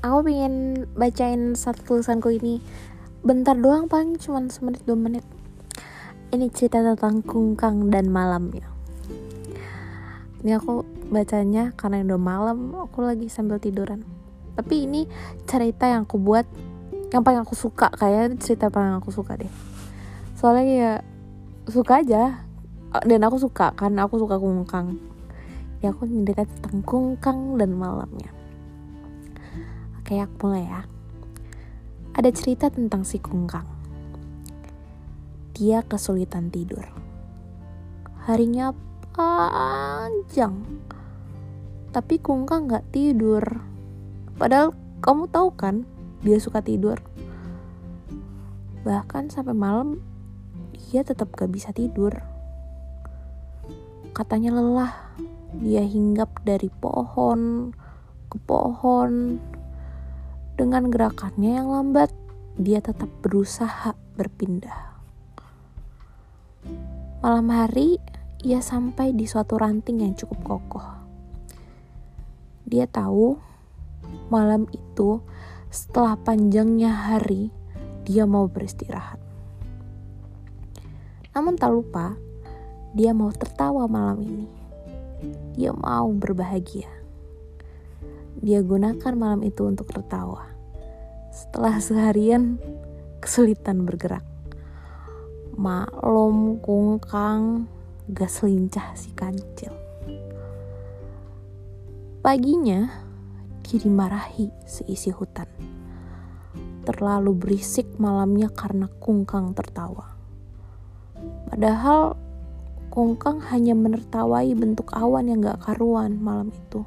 aku pengen bacain satu tulisanku ini. Bentar doang paling cuma semenit dua menit. Ini cerita tentang kungkang dan malam ya. Ini aku bacanya karena udah malam aku lagi sambil tiduran. Tapi ini cerita yang aku buat yang paling aku suka. Kayak cerita paling aku suka deh. Soalnya ya suka aja. Dan aku suka karena aku suka kungkang ya aku nyeritain tentang kungkang dan malamnya aku mulai ya. Ada cerita tentang si kungkang. Dia kesulitan tidur. Harinya panjang tapi kungkang nggak tidur. Padahal kamu tahu kan dia suka tidur. Bahkan sampai malam dia tetap gak bisa tidur. Katanya lelah, dia hinggap dari pohon ke pohon. Dengan gerakannya yang lambat, dia tetap berusaha berpindah. Malam hari, ia sampai di suatu ranting yang cukup kokoh. Dia tahu malam itu, setelah panjangnya hari, dia mau beristirahat. Namun tak lupa, dia mau tertawa malam ini. Dia mau berbahagia. Dia gunakan malam itu untuk tertawa. Setelah seharian kesulitan bergerak. Maklum kungkang gas lincah si kancil. Paginya, dia dimarahi seisi hutan. Terlalu berisik malamnya karena kungkang tertawa. Padahal Kongkang hanya menertawai bentuk awan yang gak karuan malam itu.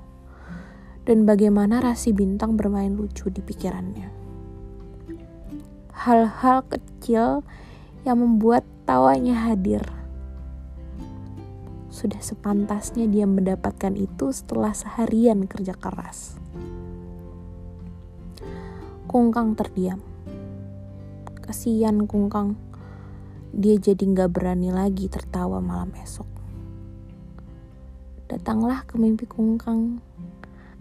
Dan bagaimana rasi bintang bermain lucu di pikirannya. Hal-hal kecil yang membuat tawanya hadir. Sudah sepantasnya dia mendapatkan itu setelah seharian kerja keras. Kungkang terdiam. Kasihan Kungkang dia jadi nggak berani lagi tertawa malam esok. Datanglah ke mimpi kungkang.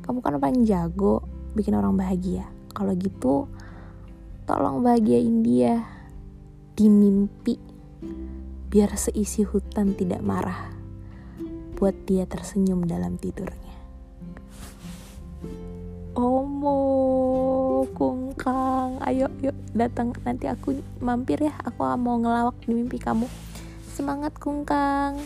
Kamu kan paling jago bikin orang bahagia. Kalau gitu, tolong bahagiain dia di mimpi biar seisi hutan tidak marah buat dia tersenyum dalam tidurnya. Omo kungkang, ayo yuk datang nanti aku mampir ya. Aku mau ngelawak di mimpi kamu. Semangat kungkang.